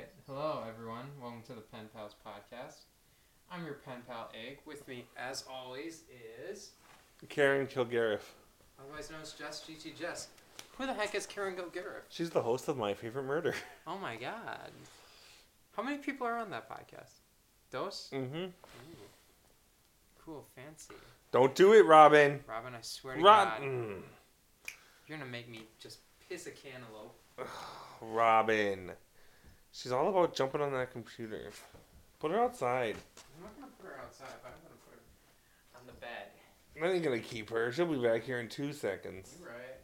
right. Hello, everyone. Welcome to the Pen Pals podcast. I'm your pen pal Egg. With me, as always, is Karen Kilgariff. otherwise known as Jess GT Jess. Who the heck is Karen Gilgariff? She's the host of My Favorite Murder. Oh my god. How many people are on that podcast? Dos? Mm-hmm. Cool, fancy. Don't do it, Robin. Robin, I swear to God, mm. you're gonna make me just piss a cantaloupe. Robin. She's all about jumping on that computer. Put her outside. I'm not gonna put her outside, but I'm gonna put her on the bed. I ain't gonna keep her. She'll be back here in two seconds. You're right.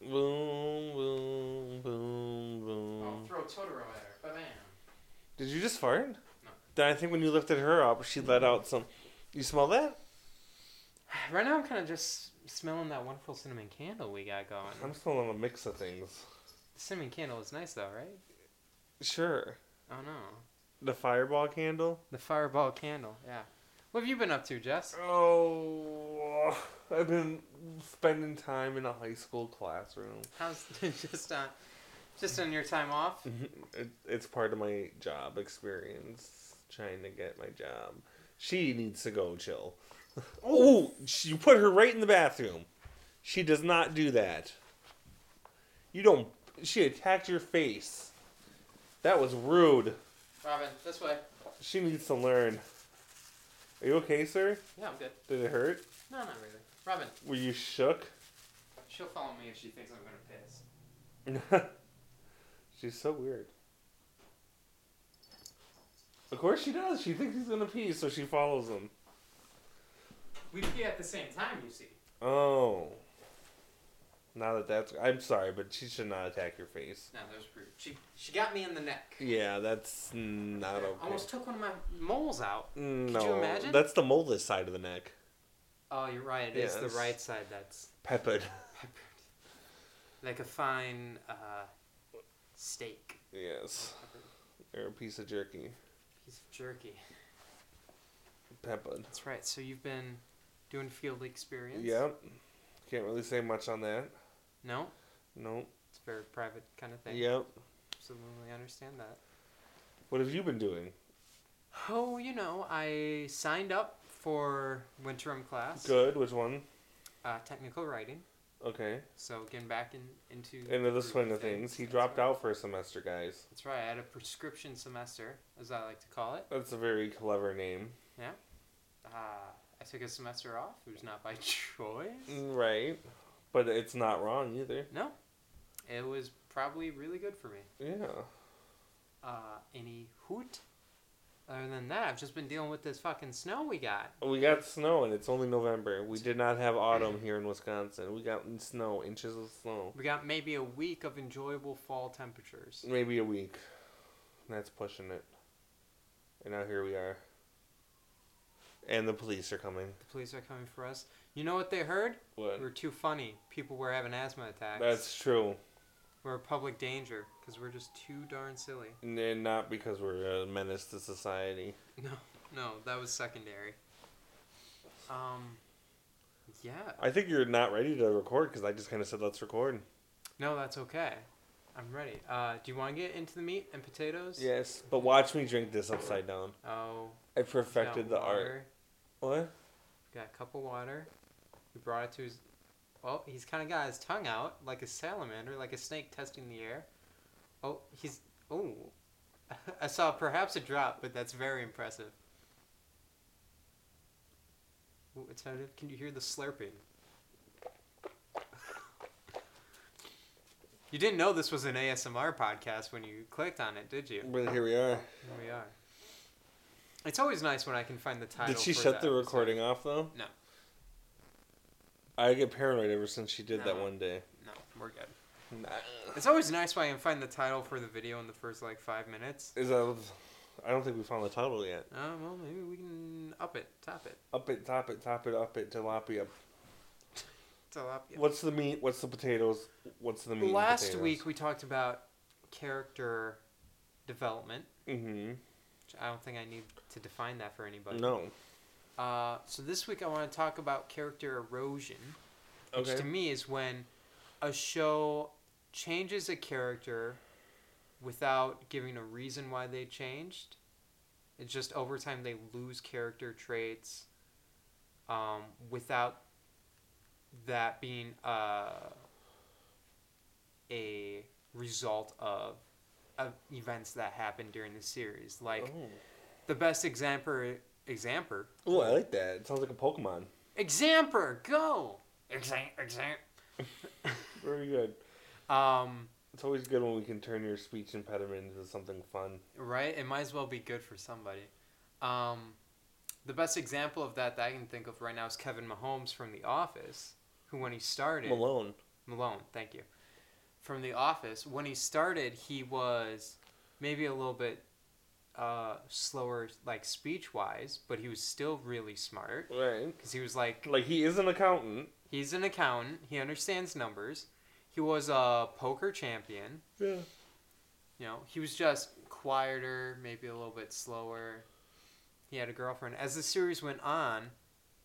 Boom, boom, boom, boom. I'll throw Totoro at her. Ba bam. Did you just fart? No. Then I think when you lifted her up, she let out some. You smell that? Right now, I'm kind of just smelling that wonderful cinnamon candle we got going. I'm smelling a mix of things. The cinnamon candle is nice, though, right? Sure. Oh no, The fireball candle? the fireball candle. Yeah. What have you been up to, Jess? Oh, I've been spending time in a high school classroom. How's just on, just on your time off? Mm-hmm. It, it's part of my job experience, trying to get my job. She needs to go chill. Oh, you put her right in the bathroom. She does not do that. You don't. She attacked your face. That was rude. Robin, this way. She needs to learn. Are you okay, sir? Yeah, I'm good. Did it hurt? No, not really. Robin, Were you shook? she'll follow me if she thinks I'm gonna piss. She's so weird. Of course she does. She thinks he's gonna pee, so she follows him. We pee at the same time, you see. Oh. Now that that's, I'm sorry, but she should not attack your face. No, that was rude. She she got me in the neck. Yeah, that's not okay. Almost took one of my moles out. no, you imagine? that's the moleless side of the neck. Oh, you're right. It is Yes. the right side that's Peppered. peppered, like a fine uh, steak. Yes, Peppered or a piece of jerky. piece of jerky. Peppered. That's right. So you've been doing field experience. Yep. Can't really say much on that. No, Nope. it's a very private kind of thing. Yep. Absolutely understand that. What have you been doing? Oh, you know, I signed up for winterim class. Good. Which one? Uh, technical writing. Okay. So getting back in into Into the swing of things. He That's dropped right. out for a semester, guys. That's right. I had a prescription semester, as I like to call it. That's a very clever name. Yeah. Uh, I took a semester off. It was not by choice. Mm, Right. But it's not wrong either. No, it was probably really good for me. Yeah. Uh, any hoot? Other than that, I've just been dealing with this fucking snow we got. We got snow and it's only November. We did not have autumn here in Wisconsin. We got snow, inches of snow. We got maybe a week of enjoyable fall temperatures. Maybe a week. That's pushing it. And now here we are. And the police are coming. The police are coming for us. You know what they heard? What? We're too funny. People were having asthma attacks. That's true. We're a public danger because we're just too darn silly. And then not because we're a menace to society. No, no, that was secondary. Um, yeah. I think you're not ready to record because I just kind of said let's record. No, that's okay. I'm ready. Uh, do you want to get into the meat and potatoes? Yes, but watch me drink this upside down. Oh, I perfected the art. What? Got a cup of water. We brought it to his. Oh, he's kind of got his tongue out like a salamander, like a snake testing the air. Oh, he's. Oh. I saw perhaps a drop, but that's very impressive. Ooh, it's can you hear the slurping? you didn't know this was an ASMR podcast when you clicked on it, did you? But here we are. Here we are. It's always nice when I can find the title. Did she shut the episode. recording off though? No. I get paranoid ever since she did that one day. No, we're good. Nah. It's always nice when I can find the title for the video in the first like five minutes. Is that? I don't think we found the title yet. Uh, well, maybe we can up it, top it. Up it, top it, top it, up it, tilapia. Tilapia. What's the meat? What's the potatoes? What's the meat? Last week we talked about character development. Mm-hmm. Which I don't think I need to define that for anybody. No. Uh, so this week I want to talk about character erosion, which Okay. to me is when a show changes a character without giving a reason why they changed. It's just over time they lose character traits um, without that being uh, a result of, of events that happened during the series. Like the best example, example, Oh, I like that. It sounds like a Pokemon. example, go, exam, exam. Very good. Um, It's always good when we can turn your speech impediment into something fun. right? It might as well be good for somebody. Um, the best example of that that I can think of right now is Kevin Mahomes from The Office, who when he started Malone. Malone, thank you. From The Office, when he started, he was maybe a little bit uh, slower, like speech wise, but he was still really smart Right. because he was like Like he is an accountant. he's an accountant, he understands numbers. He was a poker champion. Yeah. You know, he was just quieter, maybe a little bit slower. He had a girlfriend. As the series went on,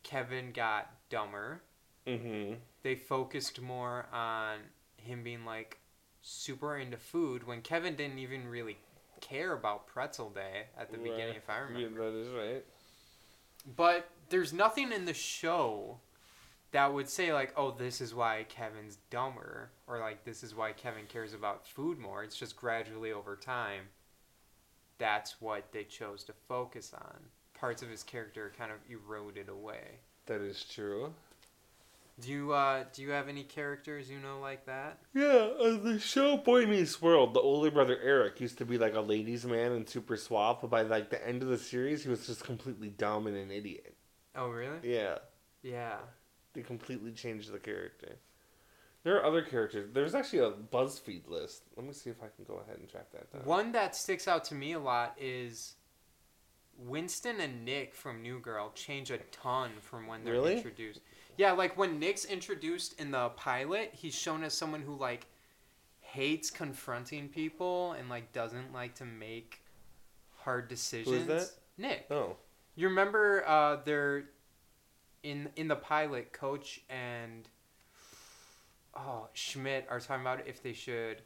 Kevin got dumber. Mm-hmm. They focused more on him being like super into food when Kevin didn't even really care about pretzel day at the beginning, if I Yeah, remember. that is right. But there's nothing in the show that would say like, oh, this is why Kevin's dumber, or like this is why Kevin cares about food more. It's just gradually over time. That's what they chose to focus on. Parts of his character kind of eroded away. That is true. Do you uh do you have any characters you know like that? Yeah, uh, the show Boy Meets World, the older brother Eric used to be like a ladies' man and super suave, but by like the end of the series, he was just completely dumb and an idiot. Oh really? Yeah, Yeah. they completely changed the character. There are other characters. There's actually a BuzzFeed list. Let me see if I can go ahead and track that down. One that sticks out to me a lot is Winston and Nick from New Girl change a ton from when they're Really? introduced. Yeah, like when Nick's introduced in the pilot, he's shown as someone who like hates confronting people and like doesn't like to make hard decisions. Who's that? Nick. Oh, You remember uh they're in in the pilot coach and oh Schmidt are talking about if they should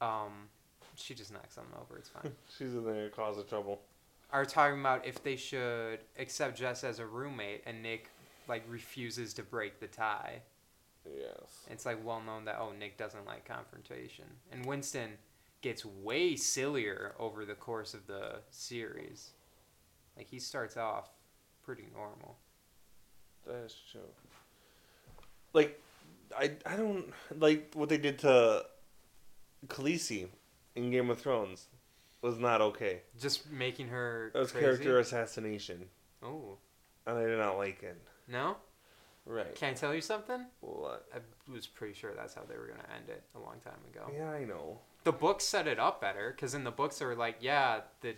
um she just knocks them over, it's fine. she's in there, cause of trouble. are talking about if they should accept Jess as a roommate and Nick like refuses to break the tie. Yes. It's like well known that oh Nick doesn't like confrontation. And Winston gets way sillier over the course of the series. Like he starts off pretty normal. That's true. Like, I I don't like what they did to Khaleesi in Game of Thrones. Was not okay. Just making her That was crazy. character assassination, Oh and I did not like it. No! Right. Can I tell you something? What? I was pretty sure that's how they were gonna end it a long time ago. Yeah, I know. The books set it up better because in the books they were like, yeah, the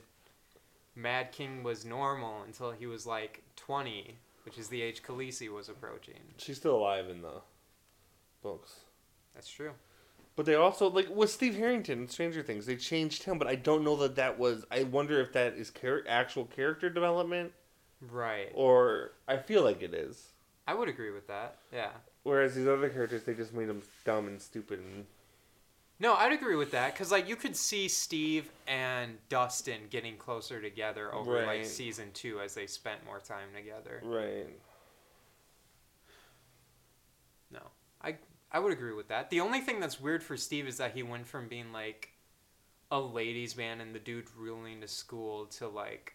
Mad King was normal until he was like twenty, which is the age Khaleesi was approaching. She's still alive in the books. That's true. But they also like with Steve Harrington in Stranger Things, they changed him, but I don't know that that was. I wonder if that is char- actual character development, Right. or I feel like it is. I would agree with that. Yeah. Whereas these other characters, they just made them dumb and stupid. And No, I'd agree with that because like you could see Steve and Dustin getting closer together over like season two as they spent more time together. right. No, I I would agree with that. The only thing that's weird for Steve is that he went from being like a ladies' man and the dude ruling the school to like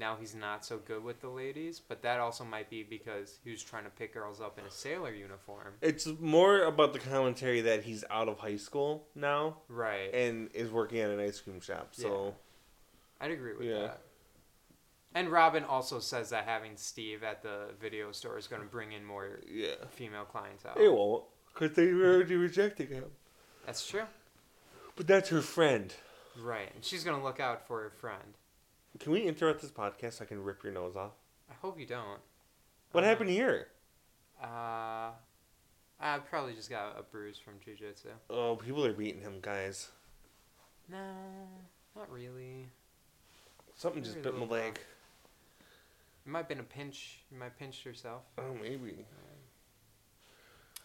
now he's not so good with the ladies. But that also might be because he was trying to pick girls up in a sailor uniform. It's more about the commentary that he's out of high school now Right. and is working at an ice cream shop. So I'd agree with Yeah. that. And Robin also says that having Steve at the video store is going to bring in more yeah, female clientele. it won't because they were already rejecting him. That's true. But that's her friend. Right. And she's going to look out for her friend. Can we interrupt this podcast so I can rip your nose off? I hope you don't. What Uh, happened here? Uh, I probably just got a bruise from jujitsu. Oh, people are beating him, guys. No, not really. Something just bit my leg. It might have been a pinch. You might have pinched yourself. Oh, maybe.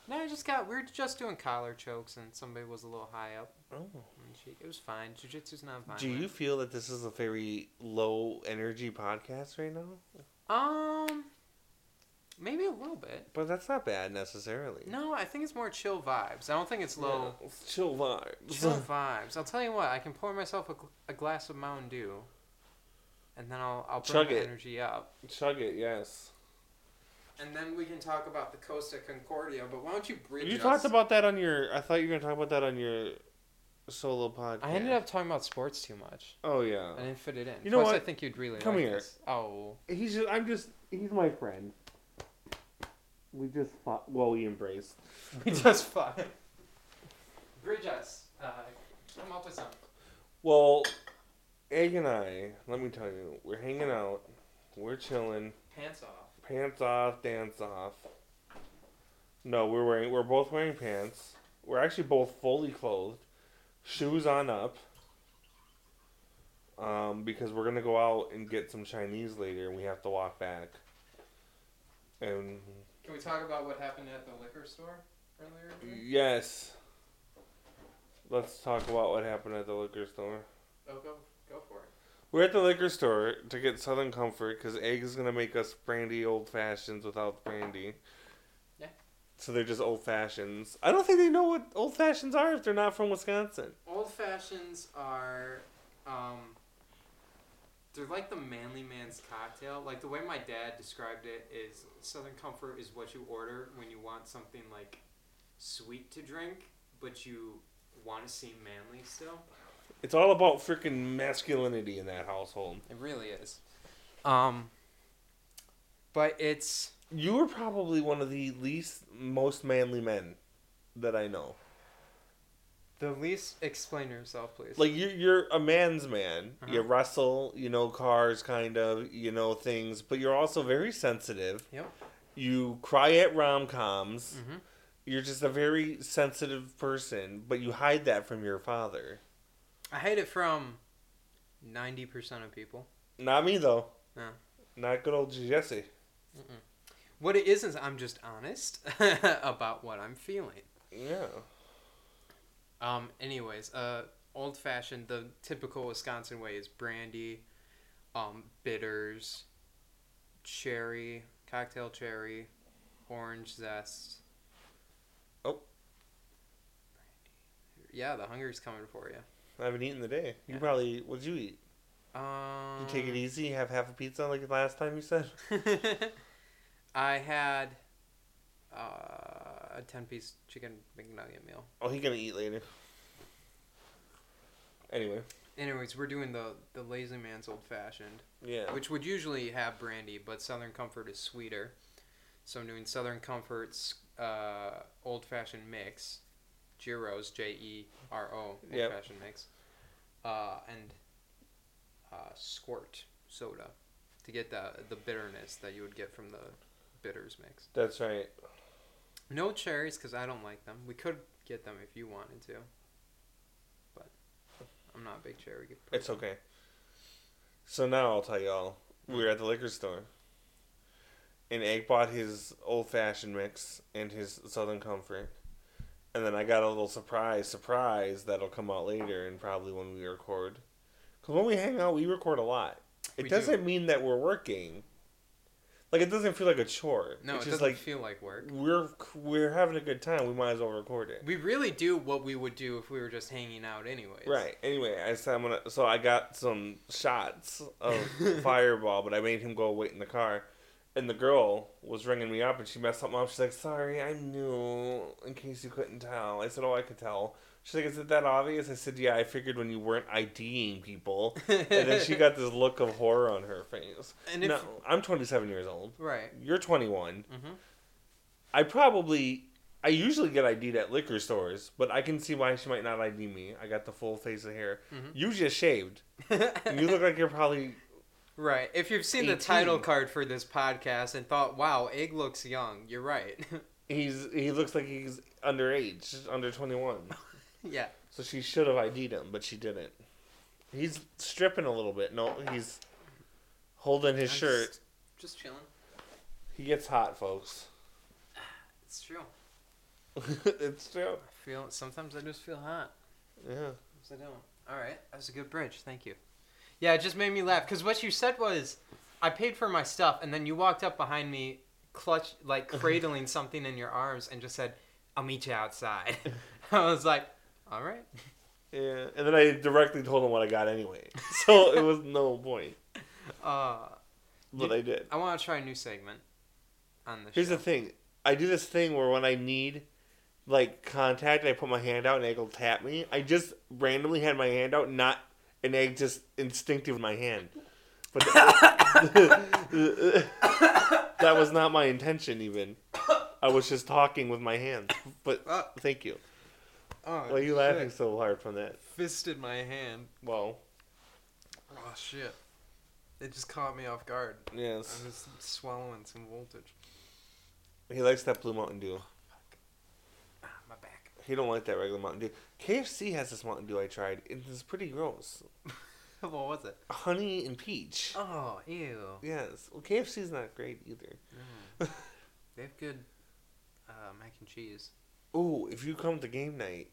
No, I just got. We were just doing collar chokes, and somebody was a little high up. Oh. The cheek. It was fine. Jiu-jitsu's not violent. Do you feel that this is a very low energy podcast right now? Um, maybe a little bit. But that's not bad necessarily. No, I think it's more chill vibes. I don't think it's low. Yeah, it's chill vibes. Chill vibes. I'll tell you what. I can pour myself a, a glass of Mountain Dew, and then I'll I'll bring Chug it. energy up. Chug it, yes. And then we can talk about the Costa Concordia. But why don't you bridge You us? talked about that on your. I thought you were gonna talk about that on your solo podcast. I ended up talking about sports too much. Oh yeah. I didn't fit it in. You know Plus, what? I think you'd really Come like here. this. Oh. He's. Just, I'm just. He's my friend. We just fought. Well, we embraced. We just fought. Bridge us. Uh, come up with something. Well, Egg and I. Let me tell you, we're hanging out. We're chilling. Pants off. Pants off, dance off. No, we're wearing. We're both wearing pants. We're actually both fully clothed. Shoes on up. Um, because we're gonna go out and get some Chinese later, and we have to walk back. And Can we talk about what happened at the liquor store earlier? today? yes, let's talk about what happened at the liquor store. Oh, go go for it. We're at the liquor store to get Southern Comfort because Egg is gonna make us brandy old fashions without brandy. So they're just old fashions. I don't think they know what old fashions are if they're not from Wisconsin. Old fashions are, um, they're like the manly man's cocktail. Like the way my dad described it is Southern Comfort is what you order when you want something like sweet to drink, but you want to seem manly still. It's all about freaking masculinity in that household. It really is. Um, but it's You were probably one of the least most manly men that I know. the least. Explain yourself, please. Like you're you're a man's man. You Uh-huh. wrestle, you know cars, kind of, you know things, but you're also very sensitive. Yep. You cry at rom coms. hmm You're just a very sensitive person, but you hide that from your father. I hide it from ninety percent of people. Not me though. No. Not good old Jesse. What it is is I'm just honest about what I'm feeling. Yeah. Um. Anyways, uh, old fashioned. The typical Wisconsin way is brandy, um, bitters, cherry, cocktail cherry, orange zest. Oh. Yeah, the hunger's coming for you. I haven't eaten the day. You Yeah. probably what'd you eat? Um. You take it easy, have half a pizza like last time you said? I had uh, a ten piece chicken McNugget meal. Oh he gonna eat later. Anyway. Anyways, we're doing the the Lazy Man's Old Fashioned, Yeah. which would usually have brandy, but Southern Comfort is sweeter. So I'm doing Southern Comfort's uh, Old Fashioned mix, Jero's J E R O Old Yep. Fashioned mix, uh, and uh, Squirt soda to get the the bitterness that you would get from the bitters mix. That's right. No cherries because I don't like them. We could get them if you wanted to, but I'm not a big cherry. person. It's okay. So now I'll tell y'all. We were at the liquor store. And Egg bought his old fashioned mix and his Southern Comfort. And then I got a little surprise, surprise that'll come out later and probably when we record. Because when we hang out, we record a lot. It We doesn't mean that we're working. Like, it doesn't feel like a chore. No, it's it just doesn't like feel like work. we're we're having a good time. We might as well record it. We really do what we would do if we were just hanging out, anyways. Right. Anyway, I said I'm gonna. So I got some shots of Fireball, but I made him go wait in the car. And the girl was ringing me up, and she messed something up. She's like, "Sorry, I'm new. In case you couldn't tell." I said, "Oh, I could tell." She's like, "Is it that obvious?" I said, "Yeah, I figured when you weren't IDing people." And then she got this look of horror on her face. And if no, I'm 27 years old. right. You're 21. Mm-hmm. I probably I usually get ID'd at liquor stores, but I can see why she might not ID me. I got the full face of hair. Mhm. You just shaved. And you look like you're probably right. If you've seen the title card for this podcast and thought, "Wow, Egg looks young," you're right. he's he looks like he's underage, under 21. yeah. So she should have ID'd him, but she didn't. He's stripping a little bit. No, he's holding his I'm shirt. Just, just chilling. He gets hot, folks. It's true. it's true. I feel sometimes I just feel hot. Yeah. Sometimes I don't. All right, that was a good bridge. Thank you. Yeah, it just made me laugh because what you said was, I paid for my stuff, and then you walked up behind me, clutch like cradling something in your arms, and just said, "I'll meet you outside." I was like, "All right." Yeah. And then I directly told him what I got anyway. So it was no point. Uh, But You- I did. I want to try a new segment on the Here's show. the thing. I do this thing where when I need like contact, I put my hand out and Egg will tap me. I just randomly had my hand out, not an egg just instinctive in my hand. But that was not my intention even. I was just talking with my hands. But Uh, thank you. Oh, Why are you laughing so hard from that? Fisted my hand. Well, Oh shit! It just caught me off guard. Yes. I'm just swallowing some voltage. He likes that blue Mountain Dew. Ah, my back. He don't like that regular Mountain Dew. KFC has this Mountain Dew I tried. It's pretty gross. what was it? Honey and peach. Oh, ew. Yes. Well, KFC's not great either. Mm. they have good uh, mac and cheese. Ooh, if you come to game night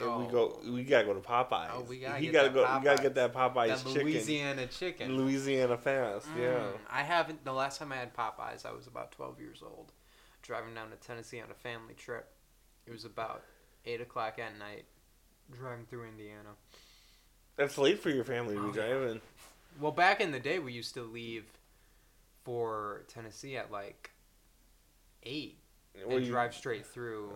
and we Oh. go, we gotta go to Popeyes. Oh, we gotta He get gotta that go. We gotta get that Popeyes that. Louisiana chicken. Louisiana fast. Yeah. Mm, I haven't. The last time I had Popeyes, I was about 12 years old, driving down to Tennessee on a family trip. It was about 8 o'clock at night, driving through Indiana. That's late for your family to Oh, be yeah. driving. Well, back in the day, we used to leave for Tennessee at like 8 Well, and you- drive straight through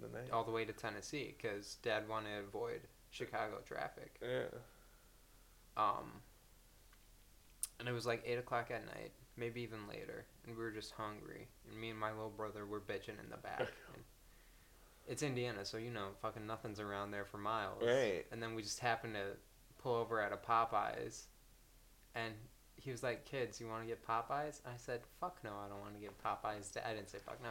the night. all the way to Tennessee because Dad wanted to avoid Chicago traffic. Yeah. Um, and it was like eight o'clock at night, maybe even later, and we were just hungry. And me and my little brother were bitching in the back. And it's Indiana, so you know, fucking nothing's around there for miles. Right. And then we just happened to pull over at a Popeyes, and he was like, "Kids, you want to get Popeyes?" I said, "Fuck no, I don't want to get Popeyes." I didn't say fuck no.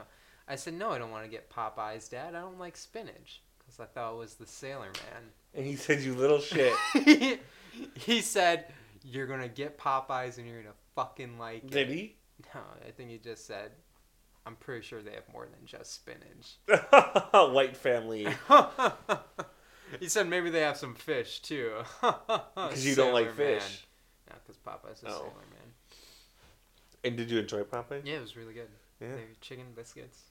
I said, "No, I don't want to get Popeyes, Dad. I don't like spinach." Because I thought it was the Sailor Man. And he said, "You little shit." he said, "You're gonna get Popeyes and you're gonna fucking like it." Did he? No, I think he just said, "I'm pretty sure they have more than just spinach." White family. he said maybe they have some fish too. Because you don't like Man. fish. No, because Popeyes is Oh. Sailor Man. And did you enjoy Popeye? Yeah, it was really good. Yeah. They chicken biscuits.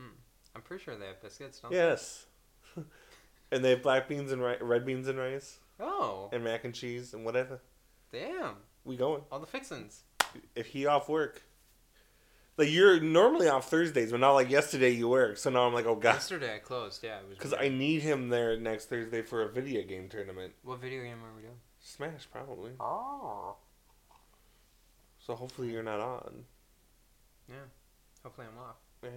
Mm. I'm pretty sure they have biscuits, don't Yes. and they have black beans and ri- red beans and rice? Oh, and mac and cheese and whatever. damn! We going. All the fixins. If he off work. Like you're normally off Thursdays, but not like yesterday you work. So now I'm like, oh god, Yesterday I closed. Yeah, because. I need him there next Thursday for a video game tournament. What video game are we doing? Smash probably. Oh. So hopefully you're not on. Yeah. Hopefully I'm off. Yeah.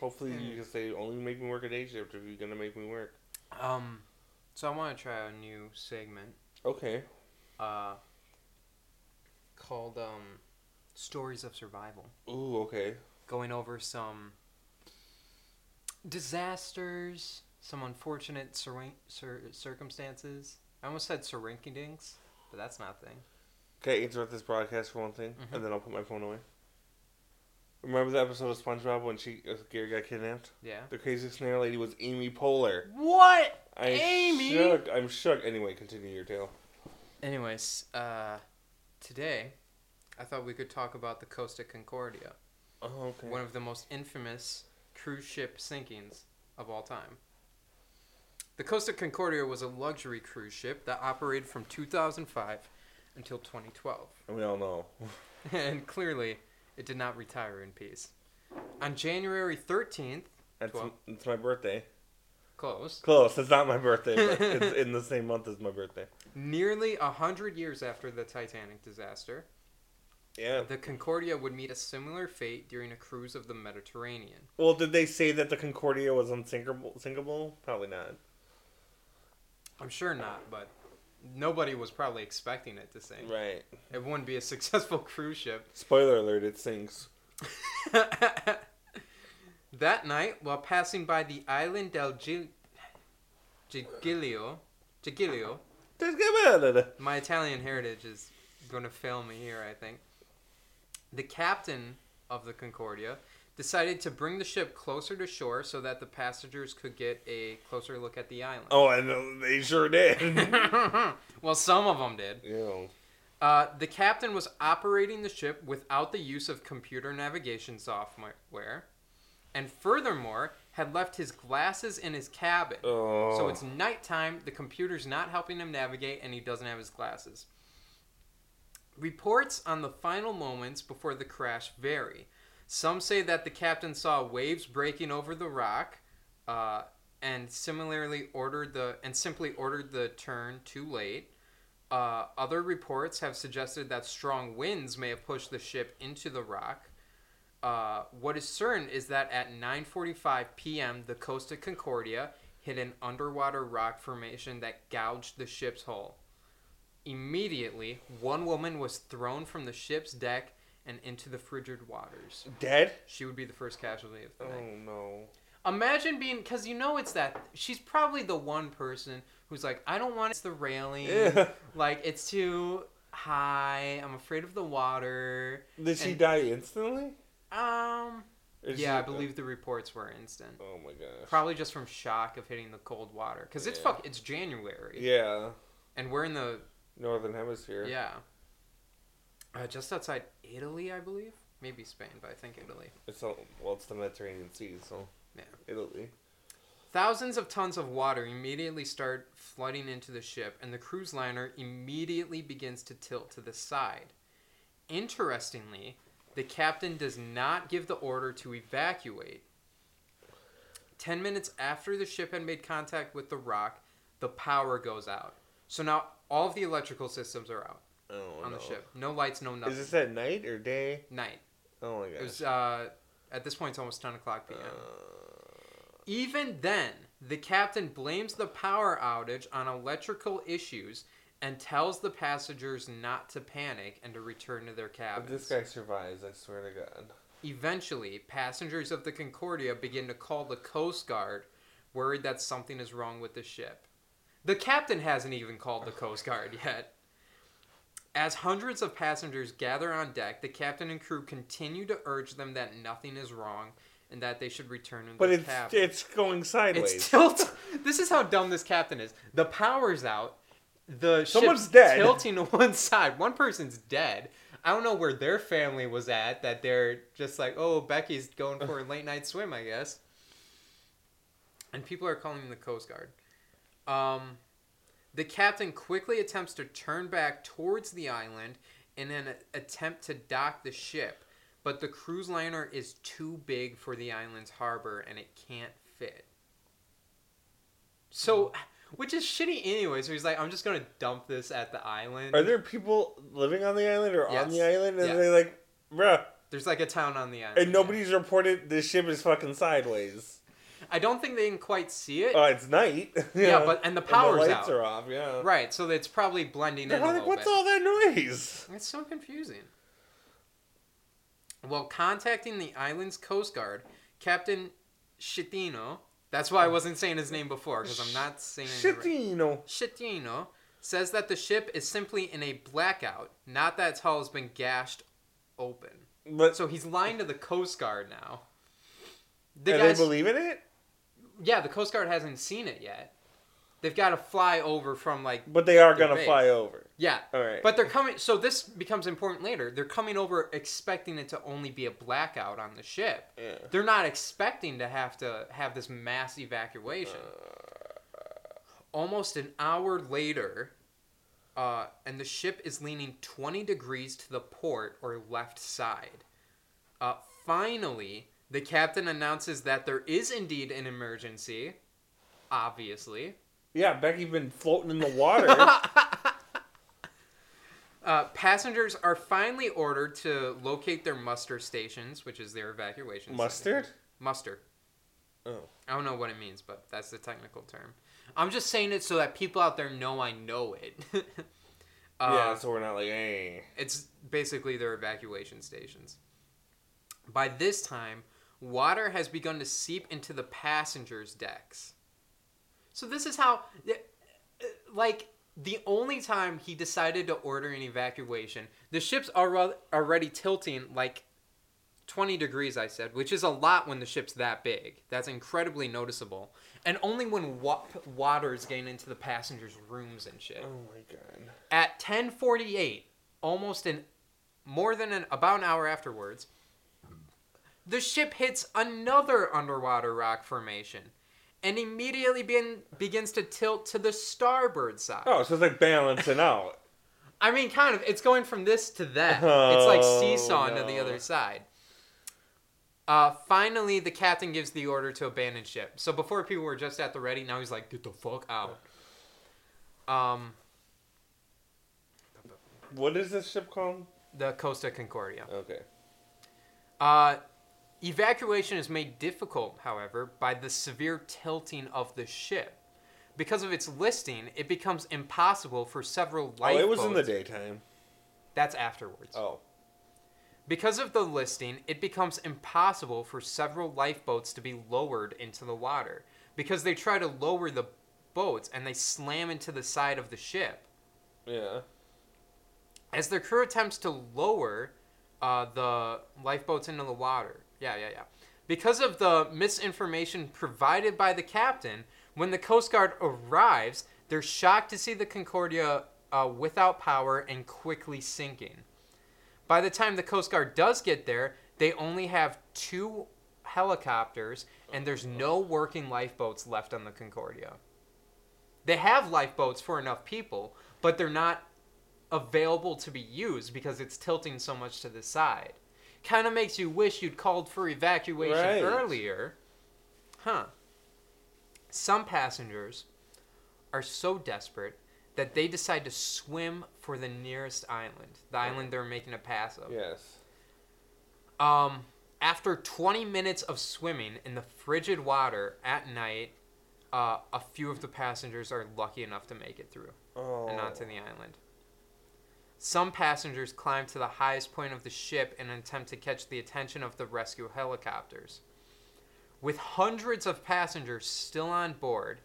Hopefully you Hmm. can say only make me work a day shift if you're gonna make me work. Um, so I want to try a new segment. Okay. Uh, called um, stories of survival. Ooh. Okay. Going over some disasters, some unfortunate cir- cir- circumstances. I almost said surinkadinks, but that's not a thing. Okay. Interrupt this broadcast for one thing, Mhm. and then I'll put my phone away. Remember the episode of SpongeBob when she uh, Gary got kidnapped? Yeah. The crazy snare lady was Amy Poehler. What? I'm Amy? shook. I'm shook. Anyway, continue your tale. Anyways, uh, today, I thought we could talk about the Costa Concordia. Oh, okay. one of the most infamous cruise ship sinkings of all time. The Costa Concordia was a luxury cruise ship that operated from 2005 until 2012, And we all know. and clearly it did not retire in peace. On January 13th, That's Twelve. it's my birthday. close, Close. It's not my birthday, but it's in the same month as my birthday. nearly a hundred years after the Titanic disaster, Yeah. the Concordia would meet a similar fate during a cruise of the Mediterranean. Well, did they say that the Concordia was unsinkable? Sinkable? Probably not. I'm sure not, but nobody was probably expecting it to sink. Right. It wouldn't be a successful cruise ship. Spoiler alert: it sinks. that night, while passing by the island del Gil- Giglio, Giglio, Just give it. my Italian heritage is going to fail me here, I think. The captain of the Concordia decided to bring the ship closer to shore so that the passengers could get a closer look at the island. Oh, and they sure did. well, some of them did. know. Uh, the captain was operating the ship without the use of computer navigation software, and furthermore, had left his glasses in his cabin. Oh. So it's nighttime, the computer's not helping him navigate, and he doesn't have his glasses. Reports on the final moments before the crash vary. Some say that the captain saw waves breaking over the rock, uh, and similarly ordered the and simply ordered the turn too late. Uh, other reports have suggested that strong winds may have pushed the ship into the rock. Uh, what is certain is that at 9:45 p.m., the Costa Concordia hit an underwater rock formation that gouged the ship's hull. Immediately, one woman was thrown from the ship's deck and into the frigid waters. Dead? She would be the first casualty of the Oh night. no. Imagine being, because you know it's that. She's probably the one person who's like, I don't want it's the railing. Yeah. Like, it's too high. I'm afraid of the water. Did she die instantly? Um, Or yeah, I she- believe the reports were instant. Oh my gosh. Probably just from shock of hitting the cold water. Because it's Yeah. fuck, it's January. Yeah. And we're in the, Northern Hemisphere. yeah. Uh, just outside Italy, I believe. Maybe Spain, but I think Italy. It's all, well, it's the Mediterranean Sea, so Yeah. Italy. Thousands of tons of water immediately start flooding into the ship, and the cruise liner immediately begins to tilt to the side. Interestingly, the captain does not give the order to evacuate. Ten minutes after the ship had made contact with the rock, the power goes out. So now all of the electrical systems are out Oh on no. the ship. No lights, no nothing. Is this at night or day? Night. Oh my It was uh, at this point it's almost ten o'clock p.m. Uh, Even then, the captain blames the power outage on electrical issues and tells the passengers not to panic and to return to their cabins. if cabins. this guy survives, I swear to God. Eventually, passengers of the Concordia begin to call the Coast Guard, worried that something is wrong with the ship. The captain hasn't even called the Coast Guard yet. As hundreds of passengers gather on deck, the captain and crew continue to urge them that nothing is wrong and that they should return to the. But it's cabin. it's going sideways. It's tilt. this is how dumb this captain is. The power's out. The Someone's ship's dead. tilting to one side. One person's dead. I don't know where their family was at. That they're just like, oh, Becky's going for a late night swim, I guess. And people are calling the Coast Guard. Um, the captain quickly attempts to turn back towards the island in an attempt to dock the ship, but the cruise liner is too big for the island's harbor and it can't fit. So, which is shitty anyway. So he's like, I'm just gonna dump this at the island. Are there people living on the island or on the island? And Yeah. they're like, bruh. There's like a town on the island. And nobody's reported this ship is fucking sideways. I don't think they can quite see it. Oh, it's night. yeah, but and the And power's the lights out. are off, yeah. Right, so it's probably blending They're in a like, what's bit. all that noise? It's so confusing. While contacting the island's coast guard, Captain Shitino, that's why I wasn't saying his name before, because I'm not saying it right. Shitino. Shitino says that the ship is simply in a blackout, not that its hull has been gashed open. But So he's lying to the Coast Guard now. The and guys, they believe in it? Yeah, the Coast Guard hasn't seen it yet. They've got to fly over from like But they are gonna base. fly over. yeah, All right. but they're coming. So this becomes important later. They're coming over expecting it to only be a blackout on the ship. yeah. They're not expecting to have to have this mass evacuation. Almost an hour later, uh, and the ship is leaning 20 degrees to the port or left side. Uh, finally, the captain announces that there is indeed an emergency. Obviously. Yeah, Becky's been floating in the water. Uh, passengers are finally ordered to locate their muster stations, which is their evacuation. Mustard? stations. Muster. Oh. I don't know what it means, but that's the technical term. I'm just saying it so that people out there know I know it. uh, yeah, so we're not like, hey. It's basically their evacuation stations. By this time, water has begun to seep into the passengers' decks. So this is how, like, the only time he decided to order an evacuation, the ship's alre- already tilting like 20 degrees, I said, which is a lot when the ship's that big. That's incredibly noticeable. And only when wa- water is getting into the passengers' rooms and shit. Oh my god. At 10:48, almost an more than an about an hour afterwards, the ship hits another underwater rock formation and immediately begin, begins to tilt to the starboard side. Oh, so it's like balancing out. I mean, kind of. It's going from this to that. it's like Oh, seesawing to the other side. Uh, finally, the captain gives the order to abandon ship. So before people were just at the ready, now he's like, "Get the fuck out." Um, What is this ship called? the Costa Concordia. Okay. Uh, evacuation is made difficult, however, by the severe tilting of the ship. Because of its listing, it becomes impossible for several lifeboats. Oh, it was in the daytime. That's afterwards. Oh. Because of the listing, it becomes impossible for several lifeboats to be lowered into the water. Because they try to lower the boats and they slam into the side of the ship. Yeah. As the crew attempts to lower uh, the lifeboats into the water. Yeah, yeah, yeah. Because of the misinformation provided by the captain, when the Coast Guard arrives, they're shocked to see the Concordia uh, without power and quickly sinking. By the time the Coast Guard does get there, they only have two helicopters and there's no working lifeboats left on the Concordia. They have lifeboats for enough people, but they're not available to be used because it's tilting so much to the side. Kind of makes you wish you'd called for evacuation Right. earlier. Huh. Some passengers are so desperate that they decide to swim for the nearest island, the island they're making a pass of. Yes. Um, after 20 minutes of swimming in the frigid water at night, uh, a few of the passengers are lucky enough to make it through Oh. and onto the island. Some passengers climb to the highest point of the ship in an attempt to catch the attention of the rescue helicopters. With hundreds of passengers still on board,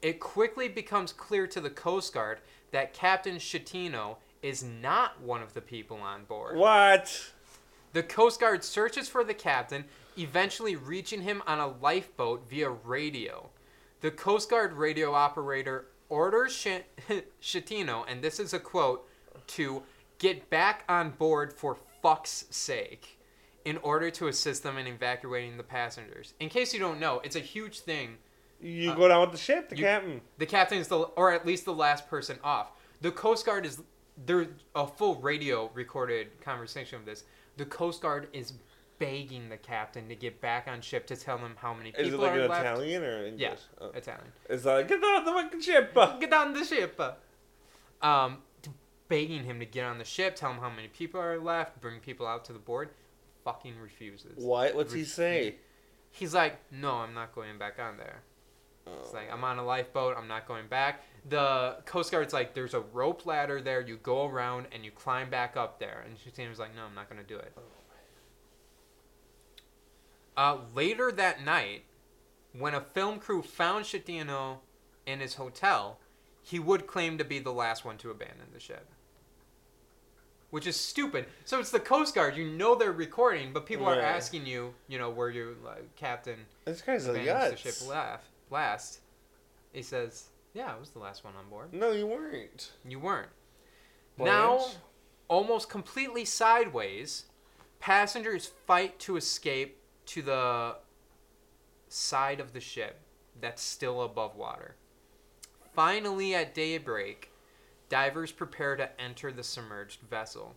it quickly becomes clear to the Coast Guard that Captain Schettino is not one of the people on board. What? The Coast Guard searches for the captain, eventually reaching him on a lifeboat via radio. The Coast Guard radio operator orders Sh- and this is a quote, to get back on board for fuck's sake in order to assist them in evacuating the passengers. In case you don't know, it's a huge thing. You Uh, go down with the ship, the you- captain. The captain is the, or at least the last person off. The Coast Guard is, there's a full radio recorded conversation of this. The Coast Guard is begging the captain to get back on ship to tell them how many people Is it like are an left. Italian or English? Yeah, Oh. Italian. It's like, get on the fucking ship. uh." Get on the ship. Um, begging him to get on the ship, tell him how many people are left, bring people out to the board. Fucking refuses. What? What's he say? He's like, no, I'm not going back on there. It's like I'm on a lifeboat. I'm not going back. The Coast Guard's like, there's a rope ladder there. You go around and you climb back up there. And Shatina's like, no, I'm not gonna do it. Uh, later that night, when a film crew found Shatino in his hotel, he would claim to be the last one to abandon the ship. Which is stupid. So it's the Coast Guard. You know they're recording, but people are asking you, you know, where you like, captain This guy's a the ship laugh, last. He says, "Yeah, I was the last one on board. No, you weren't. You weren't." Now, almost completely sideways, passengers fight to escape to the side of the ship that's still above water. Finally, at daybreak, divers prepare to enter the submerged vessel.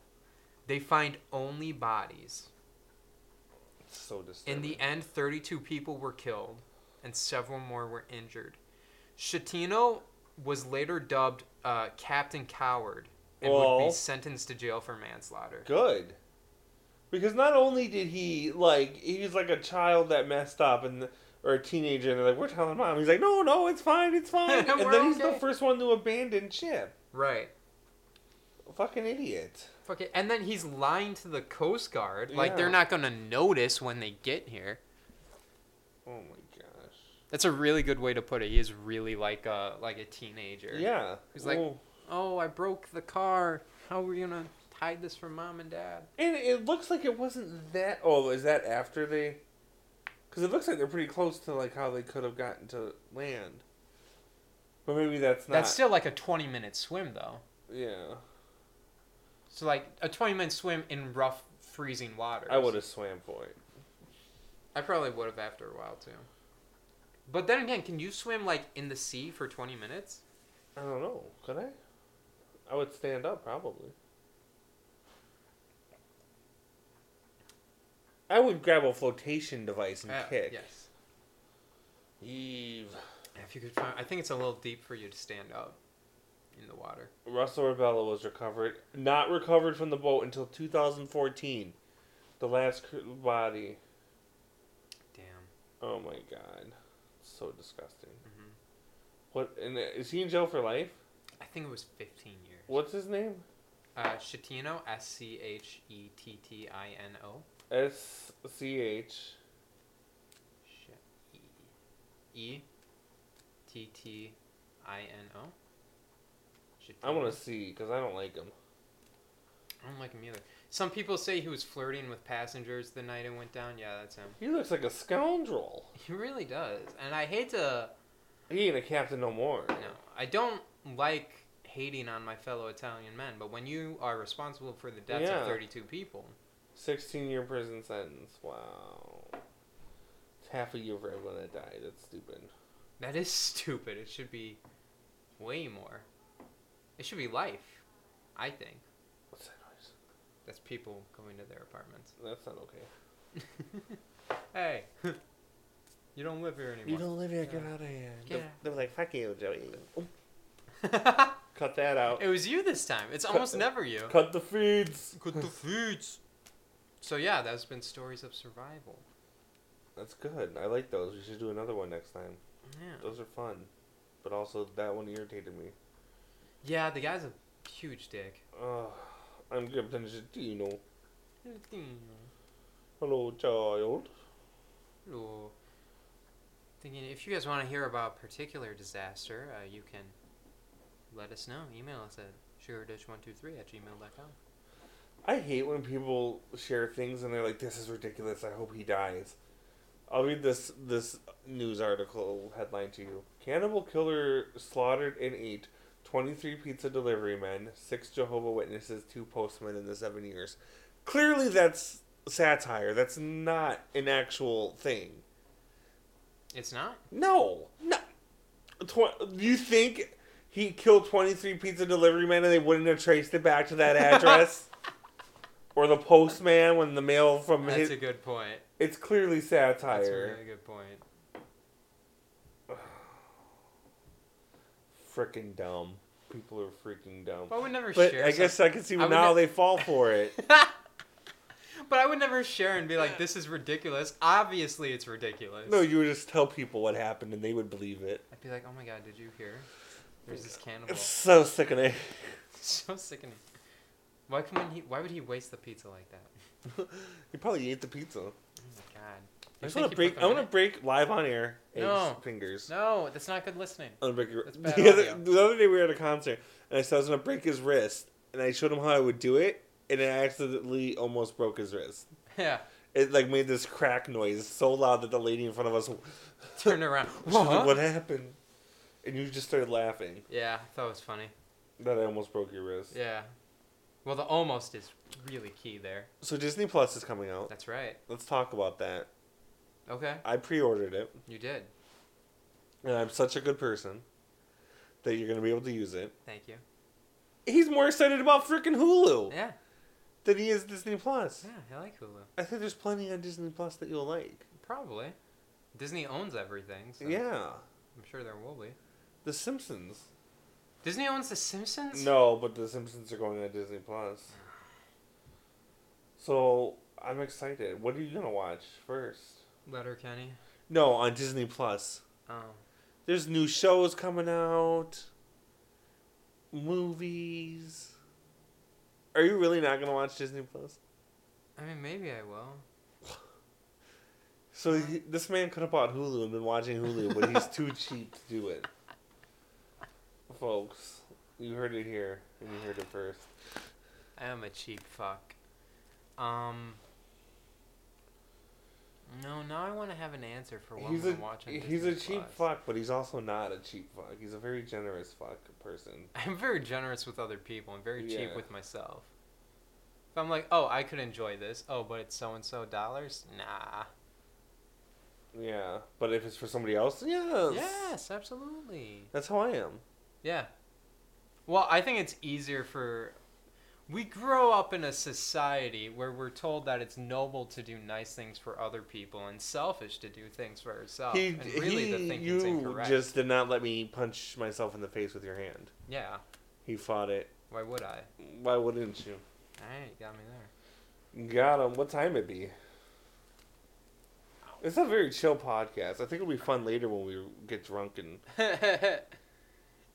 They find only bodies. It's so disturbing. In the end, 32 people were killed and several more were injured. Shatino was later dubbed uh, Captain Coward and would be sentenced to jail for manslaughter. good. Because not only did he like he was like a child that messed up and or a teenager and they're like we're telling mom he's like no no it's fine it's fine and then he's okay. the first one to abandon ship Right. fucking idiot Fuck it. And then he's lying to the Coast Guard. Like, they're not going to notice when they get here. oh my gosh That's a really good way to put it. He is really like a, like a teenager. yeah He's like- Well, Oh, I broke the car. How are we going to hide this from mom and dad. And it looks like it wasn't that. Oh, is that after they? Because it looks like they're pretty close to like how they could have gotten to land. But maybe that's not. That's still like a 20 minute swim, though. yeah. So, like, a 20 minute swim in rough, freezing water. I would have swam for it. I probably would have after a while, too. But then again, can you swim, like, in the sea for 20 minutes? I don't know. Could I? I would stand up probably. I would grab a flotation device and Uh, kick. Yes. Eve. If you could find, I think it's a little deep for you to stand up in the water. Russell Rebello was recovered, not recovered from the boat until 2014. The last body. Damn. Oh my god, so disgusting. hmm What? And is he in jail for life? I think it was 15 years. What's his name? Uh, Schettino, S C H E T T I N O. S C H. E E T T I N O. I want to see because I don't like him. I don't like him either. Some people say he was flirting with passengers the night it went down. Yeah, that's him. He looks like a scoundrel. He really does. And I hate to. He ain't a captain no more. No, I don't like hating on my fellow Italian men, but when you are responsible for the deaths Yeah. of 32 people, 16 year prison sentence. Wow. It's half a year for everyone that died. That's stupid. That is stupid. It should be way more. It should be life, I think. What's that noise? That's people going to their apartments. That's not okay. hey, you don't live here anymore. You don't live here. Get out of here. Get They, out. they were like, fuck you, Joey. Cut that out. it was you this time. It's almost never you. Cut the feeds. Cut the feeds. So yeah, that's been stories of survival. That's good. I like those. We should do another one next time. Yeah. Those are fun. But also, that one irritated me. Yeah, the guy's a huge dick. Uh, I'm Captain Gentino. Hello, child. Hello. Thinking if you guys want to hear about a particular disaster, uh, you can let us know. Email us at sugardish123 at gmail.com. I hate when people share things and they're like, "This is ridiculous. I hope he dies." I'll read this this news article headline to you. Cannibal killer slaughtered and ate 23 pizza delivery men, 6 Jehovah Witnesses, 2 postmen in the 7 years. Clearly that's satire. That's not an actual thing. It's not? No. No. Tw- you think he killed 23 pizza delivery men and they wouldn't have traced it back to that address? Or the postman when the mail from That's his a good point. It's clearly satire. That's a really good point. Freaking dumb. People are freaking dumb. But I would never But share. I guess I can see I now ne- they fall for it. but I would never share and be like, "This is ridiculous." Obviously, it's ridiculous. no, you would just tell people what happened and they would believe it. I'd be like, "Oh my god, did you hear? There's this cannibal." It's so sickening. so sickening. Why can he? Why would he waste the pizza like that? he probably ate the pizza. Oh my god. I You just want to break. I want to break live on air. Eggs No. fingers. No, that's not good listening. I'm gonna break your. That's bad the, other, audio. the other day we were at a concert and I said I was gonna break his wrist and I showed him how I would do it and it accidentally almost broke his wrist. Yeah. It like made this crack noise so loud that the lady in front of us turned around. She's like, What? what happened? And you just started laughing Yeah, I thought it was funny. that I almost broke your wrist. Yeah. Well, the almost is really key there. So Disney Plus is coming out. That's right. Let's talk about that. Okay. I pre-ordered it, You did. and I'm such a good person that you're gonna be able to use it. Thank you. He's more excited about freaking Hulu Yeah. than he is Disney Plus. Yeah, I like Hulu. I think there's plenty on Disney Plus that you'll like. Probably. Disney owns everything, so Yeah, I'm sure there will be. The Simpsons. Disney owns The Simpsons? No, but The Simpsons are going on Disney Plus. So I'm excited. What are you gonna watch first? Letterkenny. No, on Disney Plus. Oh. There's new shows coming out. Movies. Are you really not gonna watch Disney Plus? I mean, maybe I will. So he, this man could have bought Hulu and been watching Hulu, but he's too cheap to do it. Folks, you heard it here, and you heard it first. I am a cheap fuck. Um. No, now I want to have an answer for what He's a watching. he's a cheap Plus. fuck, but he's also not a cheap fuck. He's a very generous fuck person. I'm very generous with other people. I'm very cheap with myself. If I'm like, oh, I could enjoy this. Oh, but it's so and so dollars. Nah. Yeah, but if it's for somebody else, yes. Yes, absolutely. That's how I am. Yeah. Well, I think it's easier for. We grow up in a society where we're told that it's noble to do nice things for other people and selfish to do things for yourself. he, and really, the he thinking's you incorrect. just did not let me punch myself in the face with your hand. Yeah. He fought it. Why would I? Why wouldn't you? Alright, you got me there. Got him. What time it be? It's a very chill podcast. I think it'll be fun later when we get drunk and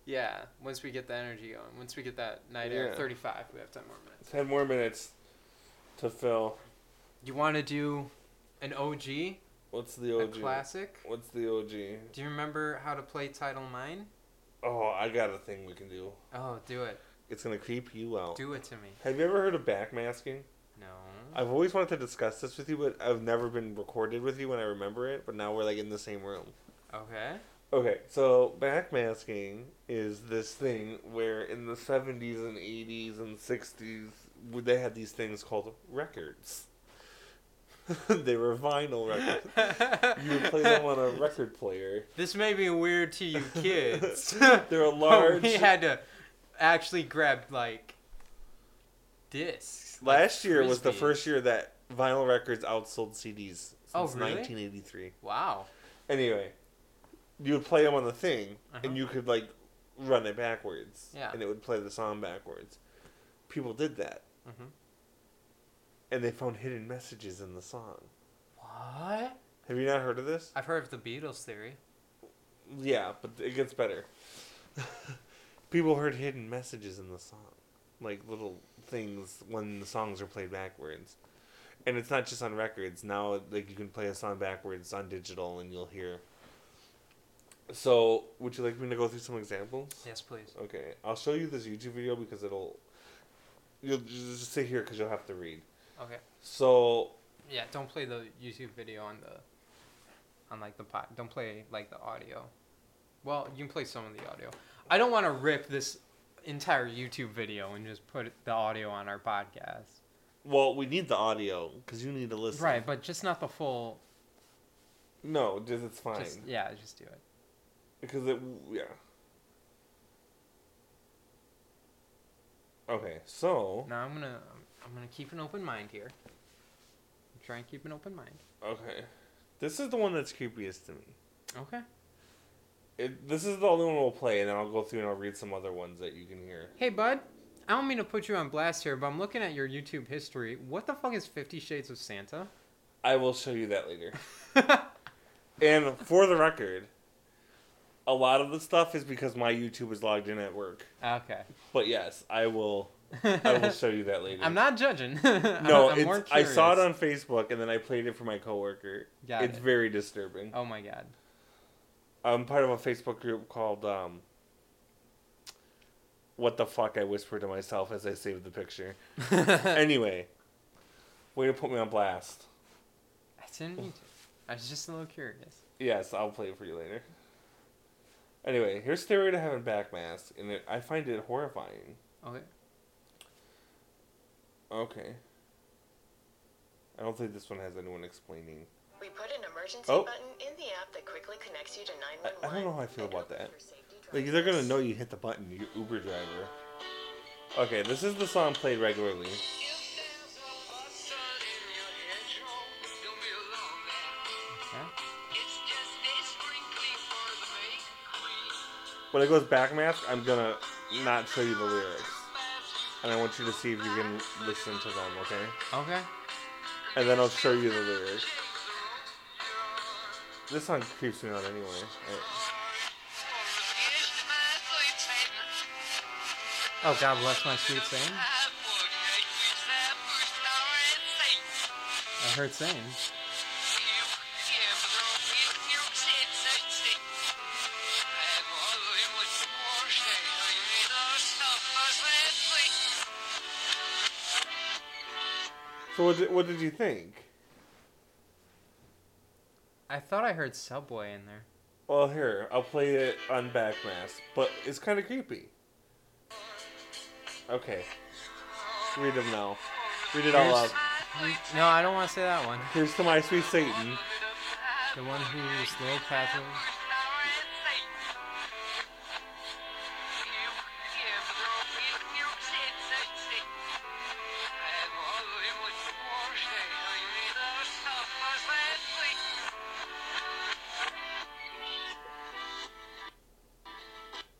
yeah, once we get the energy going, once we get that night air, Yeah. 35, we have 10 more minutes. ten more minutes to fill. You want to do an OG, What's the a OG? classic? What's the OG? Do you remember how to play Title Mine? Oh, I got a thing we can do. Oh, do it. It's gonna creep you out. Do it to me. Have you ever heard of backmasking? No. I've always wanted to discuss this with you, but I've never been recorded with you when I remember it. But now we're like in the same room. Okay. Okay, so backmasking is this thing where in the 70s and 80s and 60s, they had these things called records. they were vinyl records. You would play them on a record player. This may be weird to you kids. They're a large. we had to actually grab like discs. like Last year was the first year that vinyl records outsold CDs oh, since Oh, really? 1983. Wow. Anyway, you would play them on the thing, Uh-huh. and you could like run it backwards, Yeah. and it would play the song backwards. People did that, Mhm. and they found hidden messages in the song. What? Have you not heard of this? I've heard of the Beatles theory. Yeah, but it gets better. People heard hidden messages in the song, like little things when the songs are played backwards. And it's not just on records. Now, like you can play a song backwards on digital, and you'll hear. So, would you like me to go through some examples? Yes, please. Okay, I'll show you this YouTube video because it'll. You'll just sit here because you'll have to read. Okay. So, Yeah, don't play the YouTube video on the on like the pod. Don't play like the audio. Well, you can play some of the audio. I don't want to rip this entire YouTube video and just put the audio on our podcast. well, we need the audio because you need to listen. Right, but just not the full. No, just it's fine Just yeah, just do it. Because it. Yeah. Okay, so Now I'm gonna I'm gonna keep an open mind here. Try and keep an open mind. okay, this is the one that's creepiest to me. Okay. It, this is the only one we'll play, and then I'll go through and I'll read some other ones that you can hear. Hey, bud. I don't mean to put you on blast here, but I'm looking at your YouTube history. What the fuck is Fifty Shades of Santa? I will show you that later. And for the record, a lot of the stuff is because my YouTube is logged in at work. okay. But yes, I will. I will show you that later. I'm not judging. No, I'm, I'm more I saw it on Facebook and then I played it for my coworker. Got it's it. very disturbing. Oh my god. I'm part of a Facebook group called um, "What the fuck?" I whispered to myself as I saved the picture. anyway, way to put me on blast. I didn't mean to. I was just a little curious. Yes, I'll play it for you later. Anyway, here's Stairway to Heaven back mask, and it, I find it horrifying. Okay. Okay. I don't think this one has anyone explaining. We put an emergency Oh. button in the app that quickly connects you to I, 911. I don't know how I feel about that. Like they're gonna know you hit the button, you Uber driver. Okay, this is the song played regularly. When it goes back mask, I'm gonna not show you the lyrics. And I want you to see if you can listen to them, okay? Okay. And then I'll show you the lyrics. This song creeps me out anyway. Oh, God bless my sweet saying. I heard saying. So what did, what did you think? I thought I heard Subway in there. Well, here I'll play it on Backmask, but it's kind of creepy. Okay, read them now. Read it all out. No, I don't want to say that one. Here's to my sweet Satan. The one who's low passive. Yeah.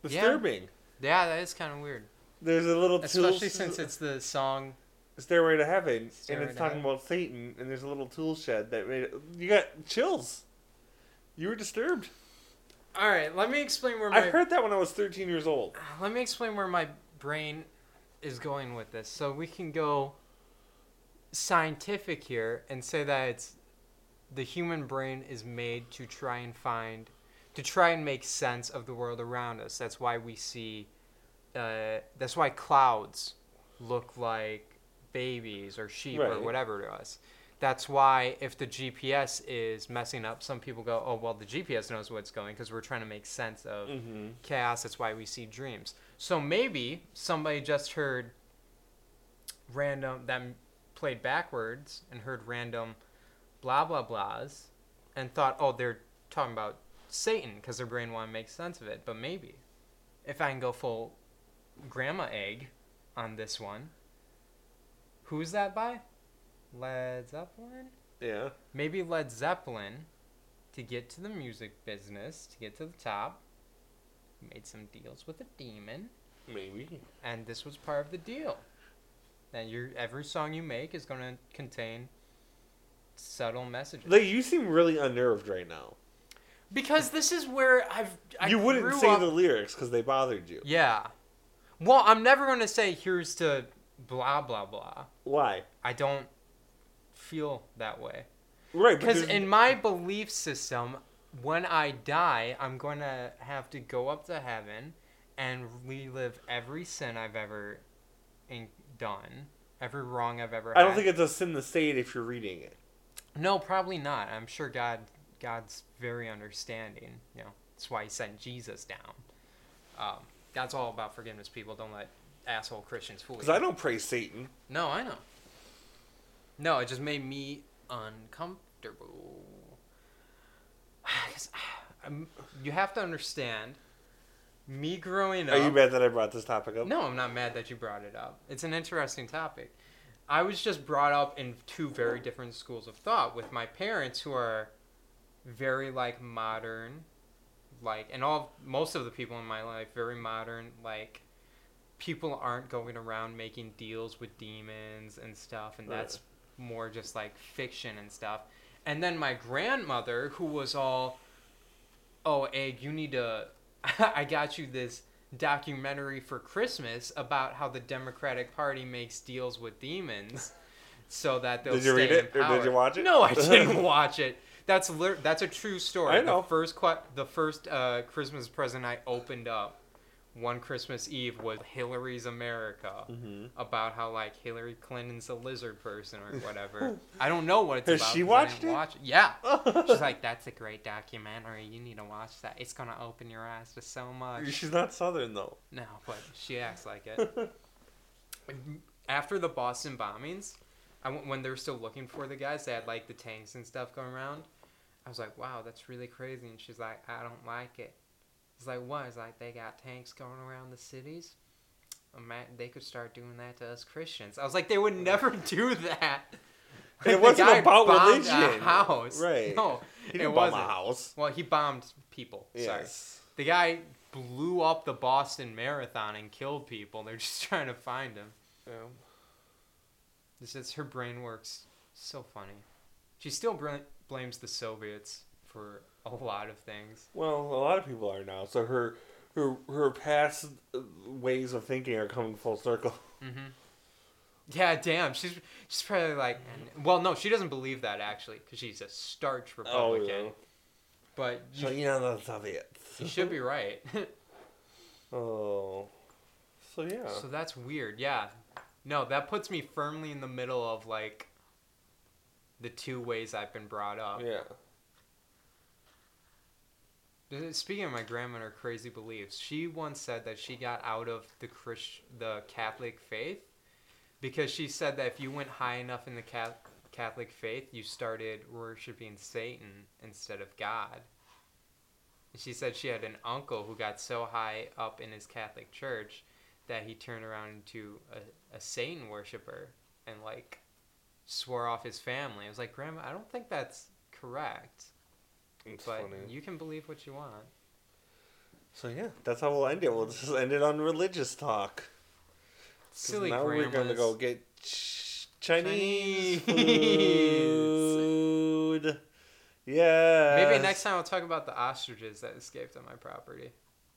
Disturbing. Yeah, that is kind of weird. There's a little Especially tool, since it's the song. Stairway to Heaven, Stairway and it's talking Heaven. about Satan, and there's a little tool shed that made it. You got chills. You were disturbed. All right, let me explain where my I heard that when I was 13 years old. Uh, let me explain where my brain is going with this. So we can go scientific here and say that it's the human brain is made to try and find to try and make sense of the world around us. That's why we see uh, that's why clouds look like babies or sheep or whatever to us. That's why if the GPS is messing up, some people go, "Oh, well, the GPS knows what's going because we're trying to make sense of Mm-hmm. chaos. That's why we see dreams. So maybe somebody just heard random them played backwards and heard random blah blah blahs and thought, oh, they're talking about Satan because their brain want to make sense of it. But maybe if I can go full grandma egg on this one, who's that by? Led Zeppelin. Yeah. Maybe Led Zeppelin, to get to the music business, to get to the top, made some deals with a demon, Maybe. and this was part of the deal. That your every song you make is going to contain subtle messages. Like you seem really unnerved right now. Because this is where I've I you wouldn't say up- the lyrics because they bothered you. yeah. Well, I'm never going to say here's to blah blah blah. Why? I don't feel that way. Right. Because in my belief system, when I die, I'm going to have to go up to heaven and relive every sin I've ever in- done, every wrong I've ever I don't had. think it's a sin to say it if you're reading it. No, probably not. I'm sure God, God's very understanding. You know, that's why He sent Jesus down. Um, God's all about forgiveness. People don't let asshole Christians fool you. Because I don't praise Satan. No, I know. No, it just made me uncomfortable. I'm- you have to understand, me growing up. Are you mad that I brought this topic up? No, I'm not mad that you brought it up. It's an interesting topic. I was just brought up in two very different schools of thought with my parents who are very like modern, like and all most of the people in my life very modern, like people aren't going around making deals with demons and stuff and Right. that's more just like fiction and stuff. And then my grandmother who was all oh egg you need to i got you this documentary for christmas about how the democratic party makes deals with demons so that they'll Did you stay read in it, or did you watch it? no i didn't watch it that's lit- that's a true story I know. the first que- the first uh, christmas present i opened up one christmas eve was hillary's america Mm-hmm. about how like Hillary Clinton's a lizard person or whatever. I don't know what it's Has about. she watched it? Watch it. Yeah. She's like, that's a great documentary. You need to watch that. It's gonna open your eyes to so much. She's not Southern though. No, but she acts like it. After the Boston bombings, I when they were still looking for the guys, they had like the tanks and stuff going around. I was like, wow, that's really crazy. And she's like, I don't like it. It's like, what? It's like they got tanks going around the cities. They could start doing that to us Christians. I was like, they would never do that. It The wasn't guy about religion. A house. Right. No, He it didn't bomb wasn't. a house. Well, he bombed people. Sorry. Yes. The guy blew up the Boston Marathon and killed people. They're just trying to find him. Yeah. This is her brain works so funny. She's still br- blames the Soviets for a lot of things. Well, a lot of people are now. So her her her past ways of thinking are coming full circle. Mm-hmm. Yeah, damn. She's she's probably like, well, no, she doesn't believe that actually, because she's a starch Republican. Oh, yeah. But So you, you know the Soviets. you should be right. Oh. So yeah. So that's weird. Yeah. No, that puts me firmly in the middle of like the two ways I've been brought up. Yeah. Uh, Speaking of my grandma and her crazy beliefs, she once said that she got out of the Christ- the Catholic faith because she said that if you went high enough in the Ca- Catholic faith, you started worshiping Satan instead of God. She said she had an uncle who got so high up in his Catholic church that he turned around into a, a Satan worshiper and like swore off his family. I was like, Grandma, I don't think that's correct. It's But funny. you can believe what you want. So yeah, that's how we'll end it. We'll just end it on religious talk. Silly now we're gonna go get ch- Chinese, Chinese. food. Yeah. Maybe next time I'll talk about the ostriches that escaped on my property.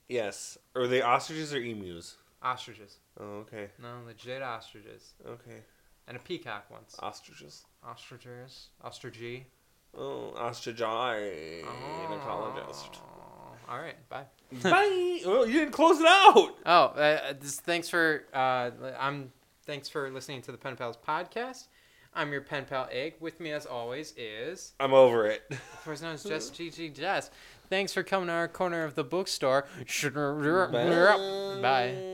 Yes. Are they ostriches or emus? Ostriches. Oh, okay. No, legit ostriches. Okay. And a peacock once. Ostriches. Ostriches. Ostrichy. Oh, ostrich eye. Gynecologist. Oh. All right. Bye. Bye. Oh, you didn't close it out. Oh, uh, this, thanks for uh, I'm thanks for listening to the Pen Pals podcast. I'm your pen pal Egg. With me, as always, is I'm over it. otherwise known as Jess GG Jess. Thanks for coming to our corner of the bookstore. Bye. Bye.